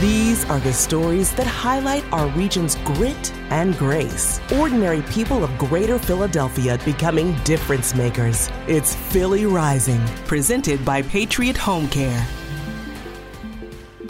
These are the stories that highlight our region's grit and grace. Ordinary people of greater Philadelphia becoming difference makers. It's Philly Rising, presented by Patriot Home Care.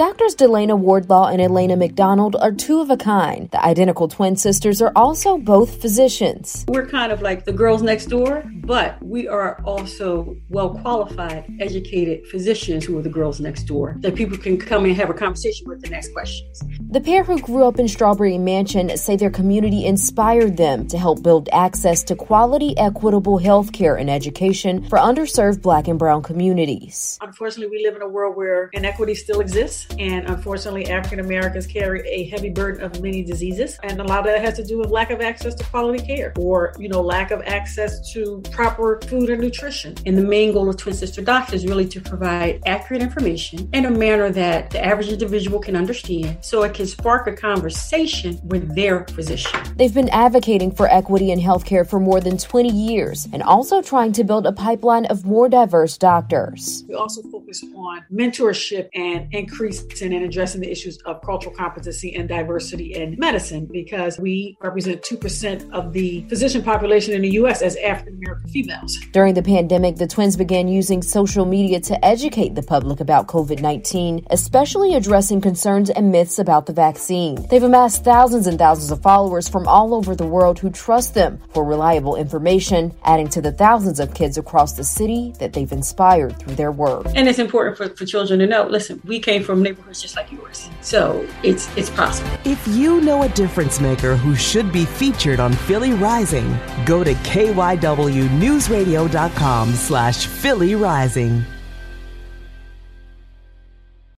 Doctors Delana Wardlaw and Elena McDonald are two of a kind. The identical twin sisters are also both physicians. We're kind of like the girls next door, but we are also well qualified, educated physicians who are the girls next door that people can come and have a conversation with and ask questions. The pair who grew up in Strawberry Mansion say their community inspired them to help build access to quality, equitable health care and education for underserved black and brown communities. Unfortunately, we live in a world where inequity still exists. And unfortunately, African Americans carry a heavy burden of many diseases. And a lot of that has to do with lack of access to quality care or, you know, lack of access to proper food and nutrition. And the main goal of Twin Sister Docs is really to provide accurate information in a manner that the average individual can understand so it spark a conversation with their physician. They've been advocating for equity in healthcare for more than 20 years and also trying to build a pipeline of more diverse doctors. We also focus on mentorship and increasing and addressing the issues of cultural competency and diversity in medicine because we represent 2% of the physician population in the U.S. as African American females. During the pandemic, the twins began using social media to educate the public about COVID 19, especially addressing concerns and myths about the vaccine. They've amassed thousands and thousands of followers from all over the world who trust them for reliable information, adding to the thousands of kids across the city that they've inspired through their work. And it's important for, for children to know listen, we came from neighborhoods just like yours. So it's it's possible. If you know a difference maker who should be featured on Philly Rising, go to kywnewsradio.com slash Philly Rising.